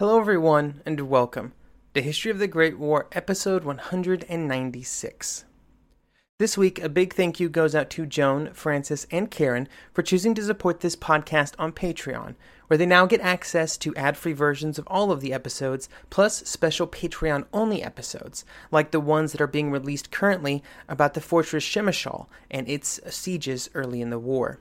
Hello, everyone, and welcome to History of the Great War, episode 196. This week, a big thank you goes out to Joan, Francis, and Karen for choosing to support this podcast on Patreon, where they now get access to ad free versions of all of the episodes, plus special Patreon only episodes, like the ones that are being released currently about the fortress Przemyśl and its sieges early in the war.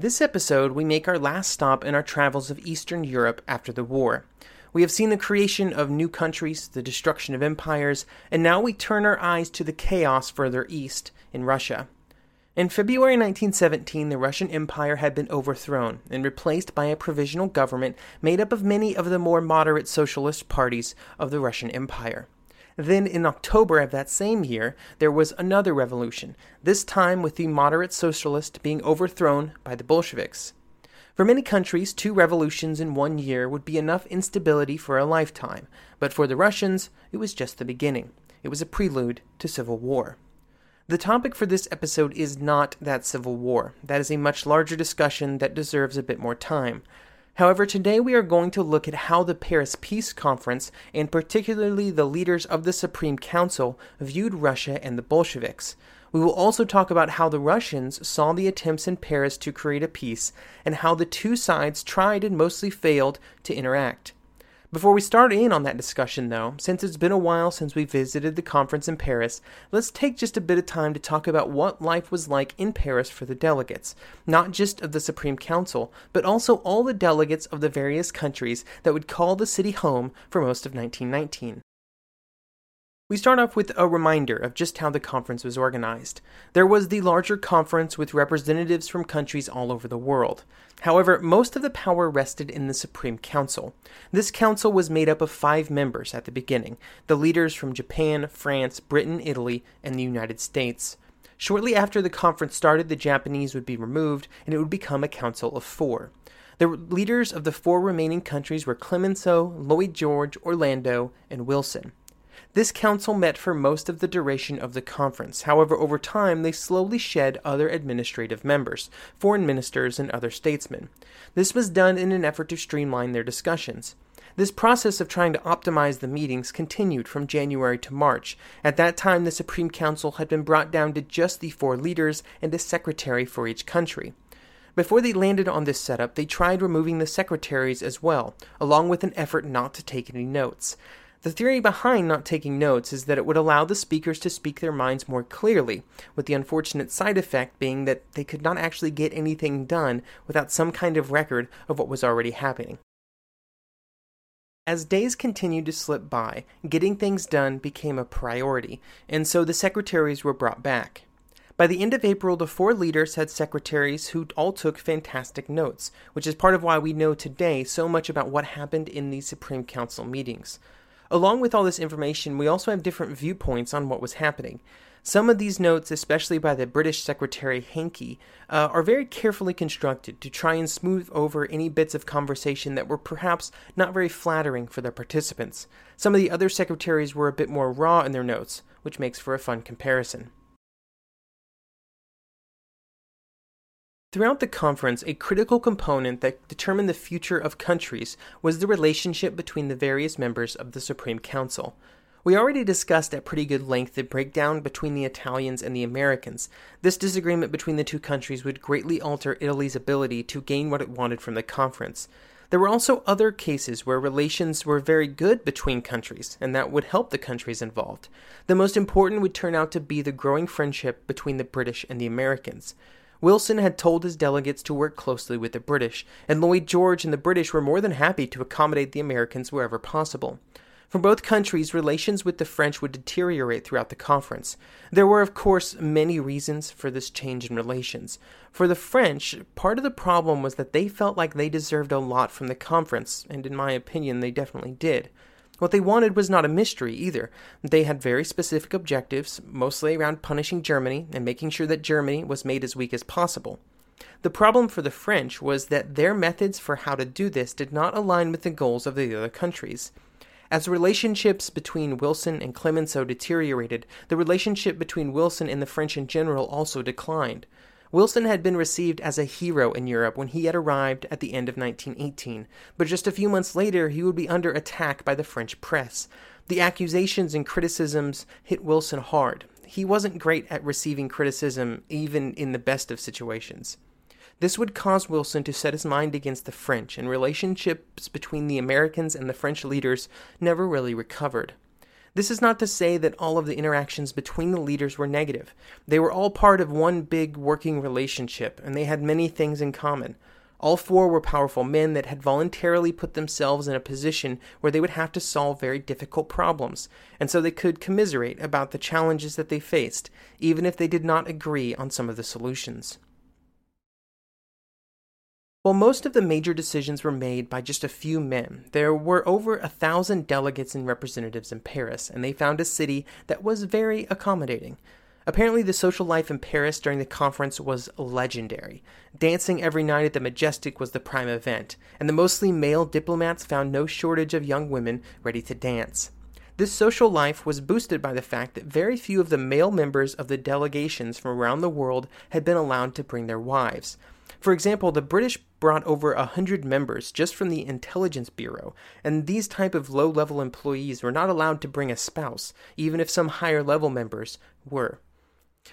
This episode, we make our last stop in our travels of Eastern Europe after the war. We have seen the creation of new countries, the destruction of empires, and now we turn our eyes to the chaos further east, in Russia. In February 1917, the Russian Empire had been overthrown and replaced by a provisional government made up of many of the more moderate socialist parties of the Russian Empire. Then, in October of that same year, there was another revolution, this time with the moderate socialist being overthrown by the Bolsheviks. For many countries, two revolutions in one year would be enough instability for a lifetime, but for the Russians, it was just the beginning. It was a prelude to civil war. The topic for this episode is not that civil war. That is a much larger discussion that deserves a bit more time. However, today we are going to look at how the Paris Peace Conference, and particularly the leaders of the Supreme Council, viewed Russia and the Bolsheviks. We will also talk about how the Russians saw the attempts in Paris to create a peace, and how the two sides tried and mostly failed to interact. Before we start in on that discussion, though, since it's been a while since we visited the conference in Paris, let's take just a bit of time to talk about what life was like in Paris for the delegates, not just of the Supreme Council, but also all the delegates of the various countries that would call the city home for most of 1919. We start off with a reminder of just how the conference was organized. There was the larger conference with representatives from countries all over the world. However, most of the power rested in the Supreme Council. This council was made up of five members at the beginning the leaders from Japan, France, Britain, Italy, and the United States. Shortly after the conference started, the Japanese would be removed and it would become a council of four. The leaders of the four remaining countries were Clemenceau, Lloyd George, Orlando, and Wilson. This council met for most of the duration of the conference. However, over time, they slowly shed other administrative members, foreign ministers, and other statesmen. This was done in an effort to streamline their discussions. This process of trying to optimize the meetings continued from January to March. At that time, the Supreme Council had been brought down to just the four leaders and a secretary for each country. Before they landed on this setup, they tried removing the secretaries as well, along with an effort not to take any notes. The theory behind not taking notes is that it would allow the speakers to speak their minds more clearly, with the unfortunate side effect being that they could not actually get anything done without some kind of record of what was already happening. As days continued to slip by, getting things done became a priority, and so the secretaries were brought back. By the end of April, the four leaders had secretaries who all took fantastic notes, which is part of why we know today so much about what happened in these Supreme Council meetings. Along with all this information, we also have different viewpoints on what was happening. Some of these notes, especially by the British Secretary Hankey, uh, are very carefully constructed to try and smooth over any bits of conversation that were perhaps not very flattering for their participants. Some of the other secretaries were a bit more raw in their notes, which makes for a fun comparison. Throughout the conference, a critical component that determined the future of countries was the relationship between the various members of the Supreme Council. We already discussed at pretty good length the breakdown between the Italians and the Americans. This disagreement between the two countries would greatly alter Italy's ability to gain what it wanted from the conference. There were also other cases where relations were very good between countries, and that would help the countries involved. The most important would turn out to be the growing friendship between the British and the Americans. Wilson had told his delegates to work closely with the British, and Lloyd George and the British were more than happy to accommodate the Americans wherever possible. For both countries, relations with the French would deteriorate throughout the conference. There were, of course, many reasons for this change in relations. For the French, part of the problem was that they felt like they deserved a lot from the conference, and in my opinion, they definitely did. What they wanted was not a mystery either. They had very specific objectives, mostly around punishing Germany and making sure that Germany was made as weak as possible. The problem for the French was that their methods for how to do this did not align with the goals of the other countries. As relationships between Wilson and Clemenceau deteriorated, the relationship between Wilson and the French in general also declined. Wilson had been received as a hero in Europe when he had arrived at the end of 1918, but just a few months later he would be under attack by the French press. The accusations and criticisms hit Wilson hard. He wasn't great at receiving criticism, even in the best of situations. This would cause Wilson to set his mind against the French, and relationships between the Americans and the French leaders never really recovered. This is not to say that all of the interactions between the leaders were negative. They were all part of one big working relationship, and they had many things in common. All four were powerful men that had voluntarily put themselves in a position where they would have to solve very difficult problems, and so they could commiserate about the challenges that they faced, even if they did not agree on some of the solutions. While most of the major decisions were made by just a few men, there were over a thousand delegates and representatives in Paris, and they found a city that was very accommodating. Apparently, the social life in Paris during the conference was legendary. Dancing every night at the Majestic was the prime event, and the mostly male diplomats found no shortage of young women ready to dance. This social life was boosted by the fact that very few of the male members of the delegations from around the world had been allowed to bring their wives. For example, the British brought over a hundred members just from the intelligence bureau, and these type of low-level employees were not allowed to bring a spouse, even if some higher-level members were.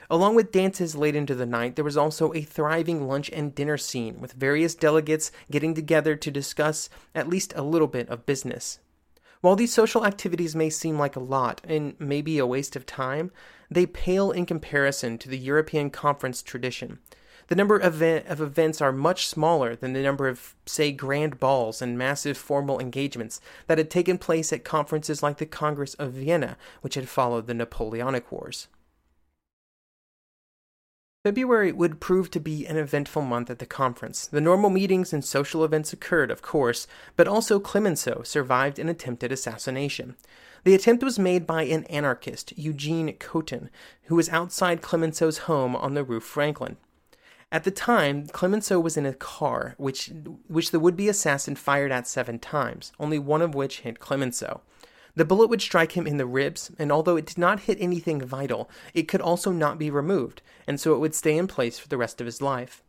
Along with dances late into the night, there was also a thriving lunch and dinner scene, with various delegates getting together to discuss at least a little bit of business. While these social activities may seem like a lot, and maybe a waste of time, they pale in comparison to the European conference tradition. The number of, of events are much smaller than the number of, say, grand balls and massive formal engagements that had taken place at conferences like the Congress of Vienna, which had followed the Napoleonic Wars. February would prove to be an eventful month at the conference. The normal meetings and social events occurred, of course, but also Clemenceau survived an attempted assassination. The attempt was made by an anarchist, Eugene Cottin, who was outside Clemenceau's home on the Rue Franklin. At the time, Clemenceau was in a car, which, which the would be assassin fired at seven times, only one of which hit Clemenceau. The bullet would strike him in the ribs, and although it did not hit anything vital, it could also not be removed, and so it would stay in place for the rest of his life.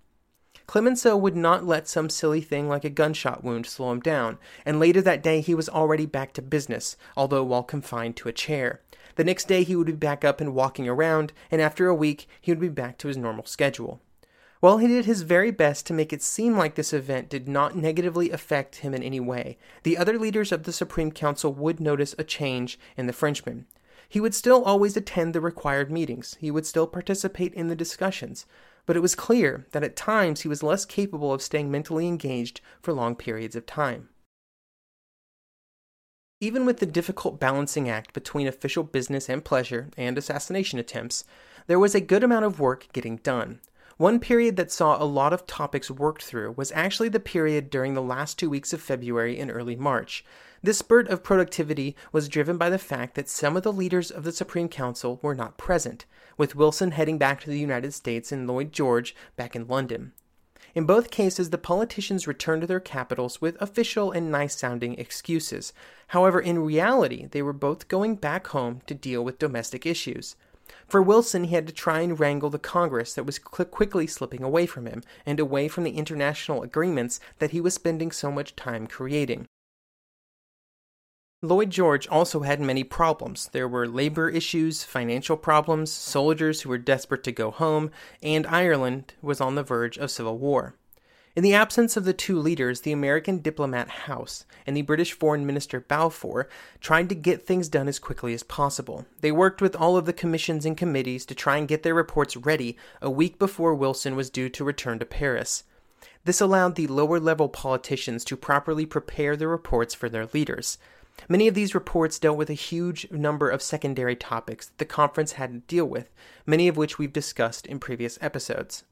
Clemenceau would not let some silly thing like a gunshot wound slow him down, and later that day he was already back to business, although while confined to a chair. The next day he would be back up and walking around, and after a week he would be back to his normal schedule. While he did his very best to make it seem like this event did not negatively affect him in any way, the other leaders of the Supreme Council would notice a change in the Frenchman. He would still always attend the required meetings, he would still participate in the discussions, but it was clear that at times he was less capable of staying mentally engaged for long periods of time. Even with the difficult balancing act between official business and pleasure and assassination attempts, there was a good amount of work getting done. One period that saw a lot of topics worked through was actually the period during the last two weeks of February and early March. This spurt of productivity was driven by the fact that some of the leaders of the Supreme Council were not present, with Wilson heading back to the United States and Lloyd George back in London. In both cases, the politicians returned to their capitals with official and nice sounding excuses. However, in reality, they were both going back home to deal with domestic issues. For Wilson, he had to try and wrangle the Congress that was cl- quickly slipping away from him and away from the international agreements that he was spending so much time creating. Lloyd George also had many problems. There were labor issues, financial problems, soldiers who were desperate to go home, and Ireland was on the verge of civil war. In the absence of the two leaders, the American diplomat House and the British Foreign Minister Balfour tried to get things done as quickly as possible. They worked with all of the commissions and committees to try and get their reports ready a week before Wilson was due to return to Paris. This allowed the lower level politicians to properly prepare their reports for their leaders. Many of these reports dealt with a huge number of secondary topics that the conference had to deal with, many of which we've discussed in previous episodes.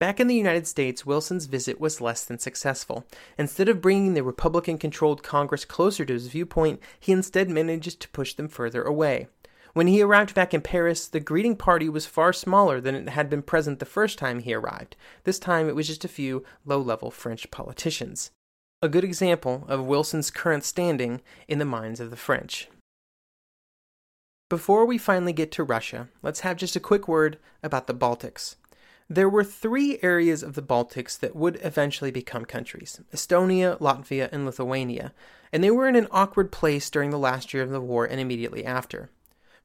Back in the United States, Wilson's visit was less than successful. Instead of bringing the Republican controlled Congress closer to his viewpoint, he instead managed to push them further away. When he arrived back in Paris, the greeting party was far smaller than it had been present the first time he arrived. This time it was just a few low level French politicians. A good example of Wilson's current standing in the minds of the French. Before we finally get to Russia, let's have just a quick word about the Baltics. There were three areas of the Baltics that would eventually become countries Estonia, Latvia, and Lithuania, and they were in an awkward place during the last year of the war and immediately after.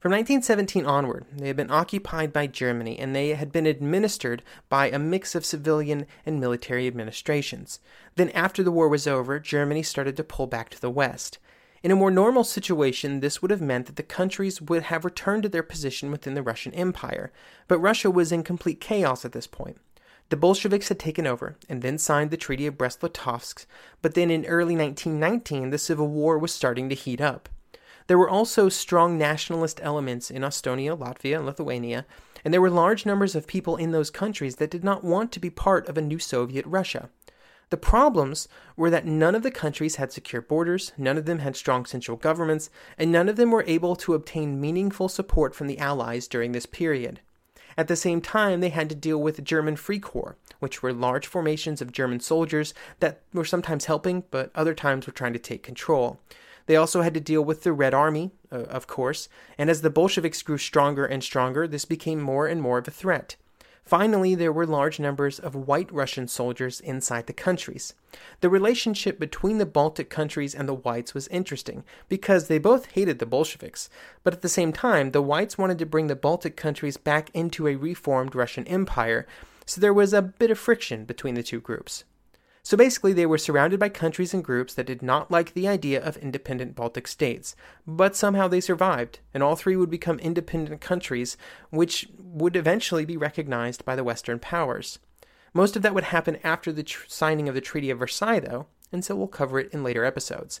From 1917 onward, they had been occupied by Germany and they had been administered by a mix of civilian and military administrations. Then, after the war was over, Germany started to pull back to the west. In a more normal situation, this would have meant that the countries would have returned to their position within the Russian Empire, but Russia was in complete chaos at this point. The Bolsheviks had taken over and then signed the Treaty of Brest Litovsk, but then in early 1919, the Civil War was starting to heat up. There were also strong nationalist elements in Estonia, Latvia, and Lithuania, and there were large numbers of people in those countries that did not want to be part of a new Soviet Russia. The problems were that none of the countries had secure borders, none of them had strong central governments, and none of them were able to obtain meaningful support from the Allies during this period. At the same time, they had to deal with German Free Corps, which were large formations of German soldiers that were sometimes helping, but other times were trying to take control. They also had to deal with the Red Army, uh, of course, and as the Bolsheviks grew stronger and stronger, this became more and more of a threat. Finally, there were large numbers of white Russian soldiers inside the countries. The relationship between the Baltic countries and the whites was interesting because they both hated the Bolsheviks, but at the same time, the whites wanted to bring the Baltic countries back into a reformed Russian empire, so there was a bit of friction between the two groups. So basically, they were surrounded by countries and groups that did not like the idea of independent Baltic states, but somehow they survived, and all three would become independent countries, which would eventually be recognized by the Western powers. Most of that would happen after the tr- signing of the Treaty of Versailles, though, and so we'll cover it in later episodes.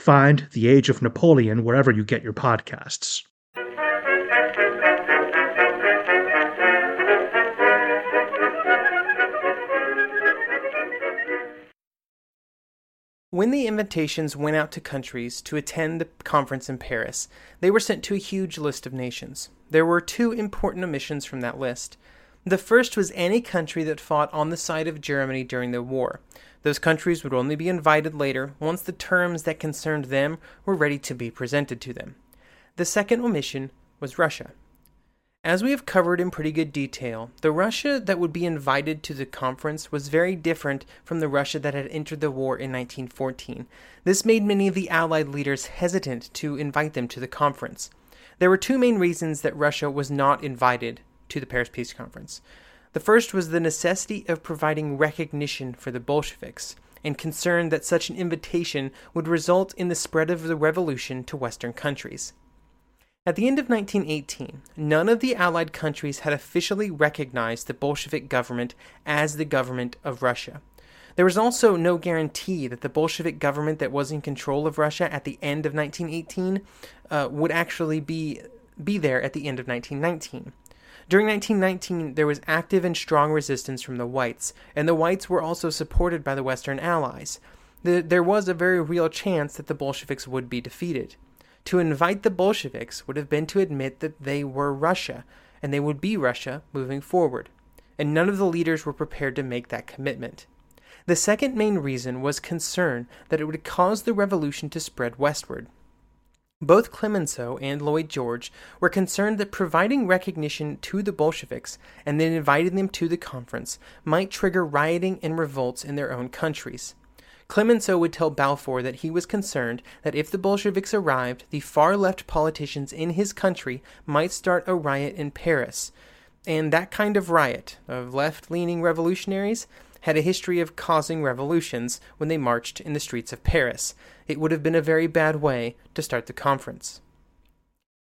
Find The Age of Napoleon wherever you get your podcasts. When the invitations went out to countries to attend the conference in Paris, they were sent to a huge list of nations. There were two important omissions from that list. The first was any country that fought on the side of Germany during the war. Those countries would only be invited later once the terms that concerned them were ready to be presented to them. The second omission was Russia. As we have covered in pretty good detail, the Russia that would be invited to the conference was very different from the Russia that had entered the war in 1914. This made many of the Allied leaders hesitant to invite them to the conference. There were two main reasons that Russia was not invited to the Paris Peace Conference. The first was the necessity of providing recognition for the Bolsheviks, and concern that such an invitation would result in the spread of the revolution to Western countries. At the end of 1918, none of the Allied countries had officially recognized the Bolshevik government as the government of Russia. There was also no guarantee that the Bolshevik government that was in control of Russia at the end of 1918 uh, would actually be, be there at the end of 1919. During 1919, there was active and strong resistance from the whites, and the whites were also supported by the Western Allies. The, there was a very real chance that the Bolsheviks would be defeated. To invite the Bolsheviks would have been to admit that they were Russia, and they would be Russia moving forward. And none of the leaders were prepared to make that commitment. The second main reason was concern that it would cause the revolution to spread westward. Both Clemenceau and Lloyd George were concerned that providing recognition to the Bolsheviks and then inviting them to the conference might trigger rioting and revolts in their own countries. Clemenceau would tell Balfour that he was concerned that if the Bolsheviks arrived, the far left politicians in his country might start a riot in Paris. And that kind of riot, of left leaning revolutionaries, had a history of causing revolutions when they marched in the streets of Paris. It would have been a very bad way to start the conference.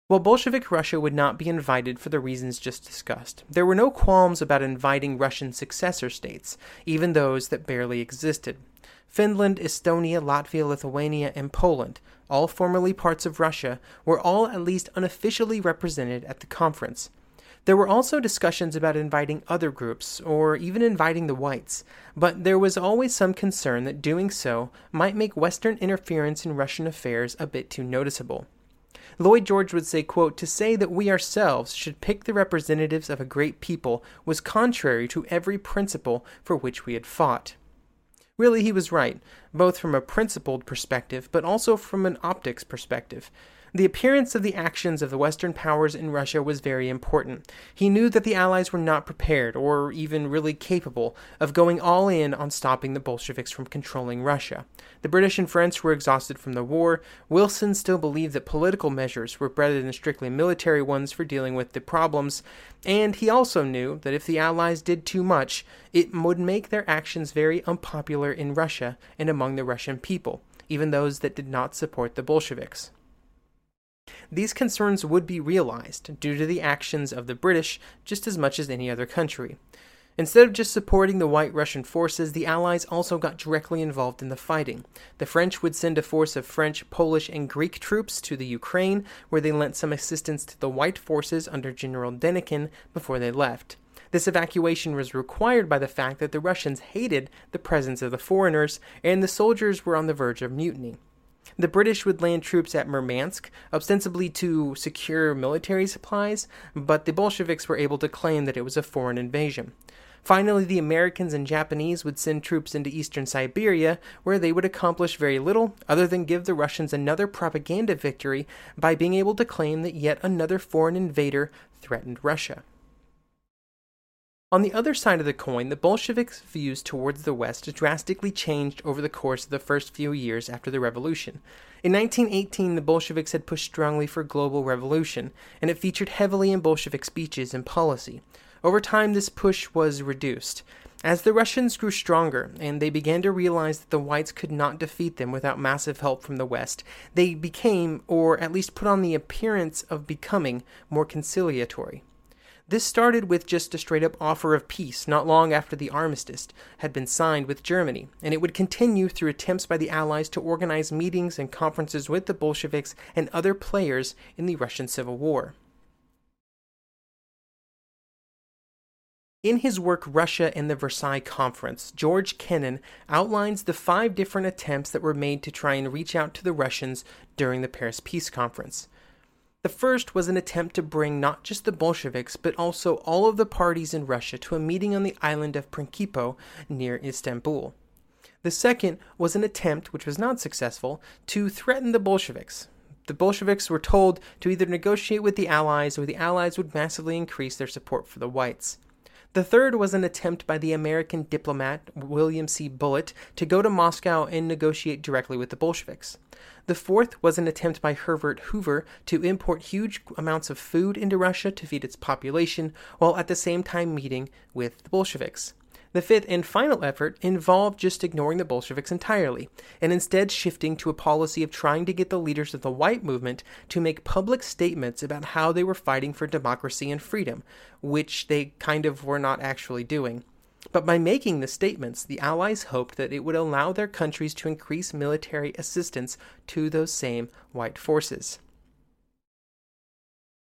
While Bolshevik Russia would not be invited for the reasons just discussed, there were no qualms about inviting Russian successor states, even those that barely existed. Finland, Estonia, Latvia, Lithuania, and Poland, all formerly parts of Russia, were all at least unofficially represented at the conference. There were also discussions about inviting other groups, or even inviting the whites, but there was always some concern that doing so might make Western interference in Russian affairs a bit too noticeable. Lloyd George would say, quote, To say that we ourselves should pick the representatives of a great people was contrary to every principle for which we had fought. Really, he was right, both from a principled perspective, but also from an optics perspective. The appearance of the actions of the Western powers in Russia was very important. He knew that the Allies were not prepared, or even really capable, of going all in on stopping the Bolsheviks from controlling Russia. The British and French were exhausted from the war. Wilson still believed that political measures were better than strictly military ones for dealing with the problems, and he also knew that if the Allies did too much, it would make their actions very unpopular in Russia and among the Russian people, even those that did not support the Bolsheviks. These concerns would be realized due to the actions of the British just as much as any other country. Instead of just supporting the White Russian forces, the Allies also got directly involved in the fighting. The French would send a force of French, Polish, and Greek troops to the Ukraine, where they lent some assistance to the White forces under General Denikin before they left. This evacuation was required by the fact that the Russians hated the presence of the foreigners, and the soldiers were on the verge of mutiny. The British would land troops at Murmansk, ostensibly to secure military supplies, but the Bolsheviks were able to claim that it was a foreign invasion. Finally, the Americans and Japanese would send troops into eastern Siberia, where they would accomplish very little other than give the Russians another propaganda victory by being able to claim that yet another foreign invader threatened Russia. On the other side of the coin, the Bolsheviks' views towards the West drastically changed over the course of the first few years after the revolution. In 1918, the Bolsheviks had pushed strongly for global revolution, and it featured heavily in Bolshevik speeches and policy. Over time, this push was reduced. As the Russians grew stronger and they began to realize that the whites could not defeat them without massive help from the West, they became, or at least put on the appearance of becoming, more conciliatory. This started with just a straight up offer of peace not long after the armistice had been signed with Germany, and it would continue through attempts by the Allies to organize meetings and conferences with the Bolsheviks and other players in the Russian Civil War. In his work Russia and the Versailles Conference, George Kennan outlines the five different attempts that were made to try and reach out to the Russians during the Paris Peace Conference. The first was an attempt to bring not just the Bolsheviks, but also all of the parties in Russia to a meeting on the island of Prinkipo near Istanbul. The second was an attempt, which was not successful, to threaten the Bolsheviks. The Bolsheviks were told to either negotiate with the Allies or the Allies would massively increase their support for the Whites. The third was an attempt by the American diplomat William C. Bullitt to go to Moscow and negotiate directly with the Bolsheviks. The fourth was an attempt by Herbert Hoover to import huge amounts of food into Russia to feed its population, while at the same time meeting with the Bolsheviks. The fifth and final effort involved just ignoring the Bolsheviks entirely, and instead shifting to a policy of trying to get the leaders of the white movement to make public statements about how they were fighting for democracy and freedom, which they kind of were not actually doing. But by making the statements, the Allies hoped that it would allow their countries to increase military assistance to those same white forces.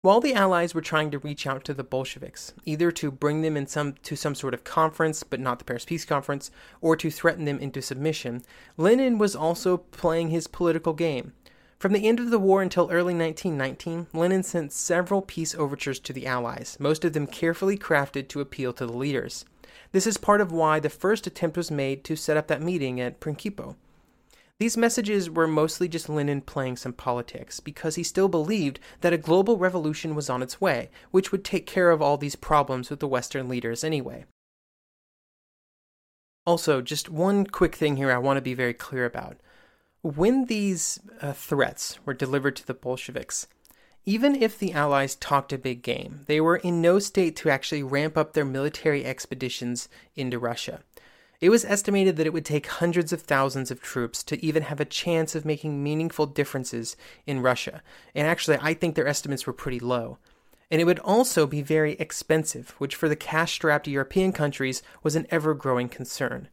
While the Allies were trying to reach out to the Bolsheviks, either to bring them in some to some sort of conference, but not the Paris Peace Conference, or to threaten them into submission, Lenin was also playing his political game. From the end of the war until early 1919, Lenin sent several peace overtures to the Allies, most of them carefully crafted to appeal to the leaders. This is part of why the first attempt was made to set up that meeting at Prinkipo. These messages were mostly just Lenin playing some politics, because he still believed that a global revolution was on its way, which would take care of all these problems with the Western leaders anyway. Also, just one quick thing here I want to be very clear about. When these uh, threats were delivered to the Bolsheviks, even if the Allies talked a big game, they were in no state to actually ramp up their military expeditions into Russia. It was estimated that it would take hundreds of thousands of troops to even have a chance of making meaningful differences in Russia. And actually, I think their estimates were pretty low. And it would also be very expensive, which for the cash strapped European countries was an ever growing concern.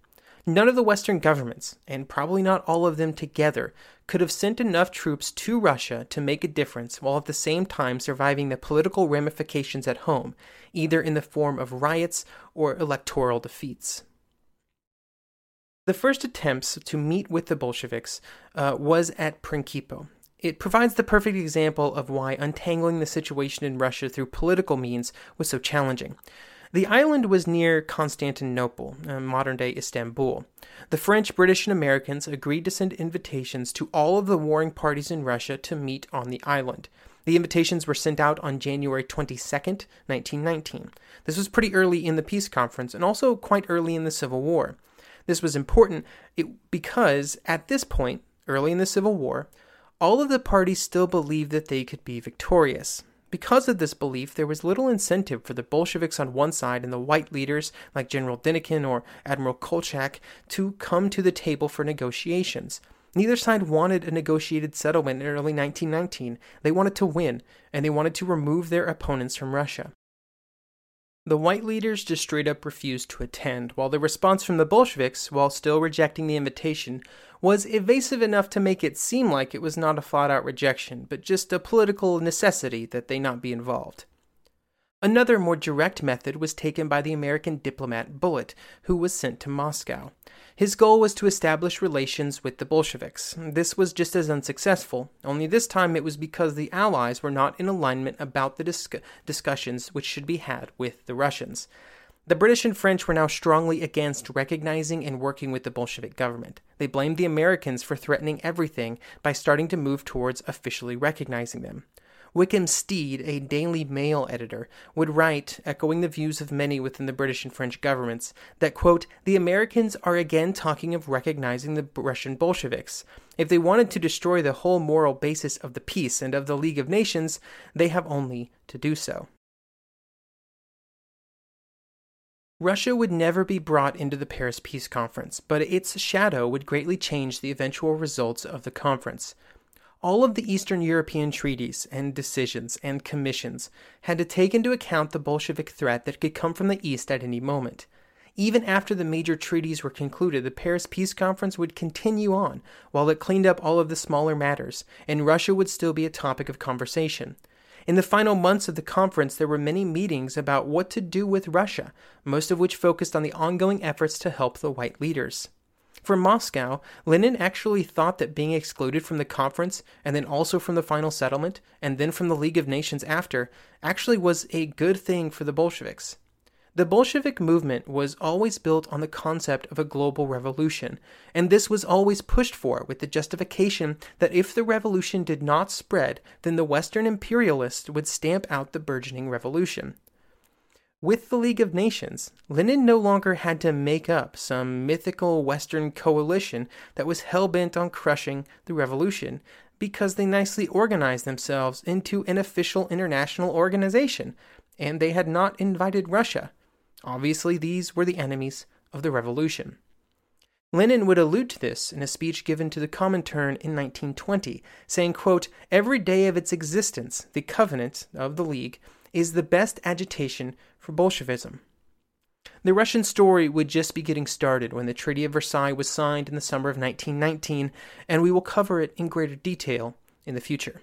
None of the Western governments, and probably not all of them together, could have sent enough troops to Russia to make a difference while at the same time surviving the political ramifications at home, either in the form of riots or electoral defeats. The first attempts to meet with the Bolsheviks uh, was at Prinkipo. It provides the perfect example of why untangling the situation in Russia through political means was so challenging. The island was near Constantinople, uh, modern day Istanbul. The French, British, and Americans agreed to send invitations to all of the warring parties in Russia to meet on the island. The invitations were sent out on January 22, 1919. This was pretty early in the peace conference and also quite early in the Civil War. This was important because at this point, early in the Civil War, all of the parties still believed that they could be victorious. Because of this belief, there was little incentive for the Bolsheviks on one side and the white leaders like General Denikin or Admiral Kolchak to come to the table for negotiations. Neither side wanted a negotiated settlement in early 1919. They wanted to win, and they wanted to remove their opponents from Russia. The white leaders just straight up refused to attend, while the response from the Bolsheviks, while still rejecting the invitation, was evasive enough to make it seem like it was not a flat out rejection, but just a political necessity that they not be involved. Another more direct method was taken by the American diplomat Bullitt, who was sent to Moscow. His goal was to establish relations with the Bolsheviks. This was just as unsuccessful, only this time it was because the Allies were not in alignment about the dis- discussions which should be had with the Russians. The British and French were now strongly against recognizing and working with the Bolshevik government. They blamed the Americans for threatening everything by starting to move towards officially recognizing them. Wickham Steed, a Daily Mail editor, would write, echoing the views of many within the British and French governments, that, quote, the Americans are again talking of recognizing the Russian Bolsheviks. If they wanted to destroy the whole moral basis of the peace and of the League of Nations, they have only to do so. Russia would never be brought into the Paris Peace Conference, but its shadow would greatly change the eventual results of the conference. All of the Eastern European treaties and decisions and commissions had to take into account the Bolshevik threat that could come from the East at any moment. Even after the major treaties were concluded, the Paris Peace Conference would continue on while it cleaned up all of the smaller matters, and Russia would still be a topic of conversation. In the final months of the conference, there were many meetings about what to do with Russia, most of which focused on the ongoing efforts to help the white leaders. For Moscow, Lenin actually thought that being excluded from the conference, and then also from the final settlement, and then from the League of Nations after, actually was a good thing for the Bolsheviks. The Bolshevik movement was always built on the concept of a global revolution, and this was always pushed for with the justification that if the revolution did not spread, then the Western imperialists would stamp out the burgeoning revolution. With the League of Nations, Lenin no longer had to make up some mythical Western coalition that was hell bent on crushing the revolution, because they nicely organized themselves into an official international organization, and they had not invited Russia. Obviously, these were the enemies of the revolution. Lenin would allude to this in a speech given to the Comintern in 1920, saying, quote, Every day of its existence, the covenant of the League is the best agitation for Bolshevism. The Russian story would just be getting started when the Treaty of Versailles was signed in the summer of 1919, and we will cover it in greater detail in the future.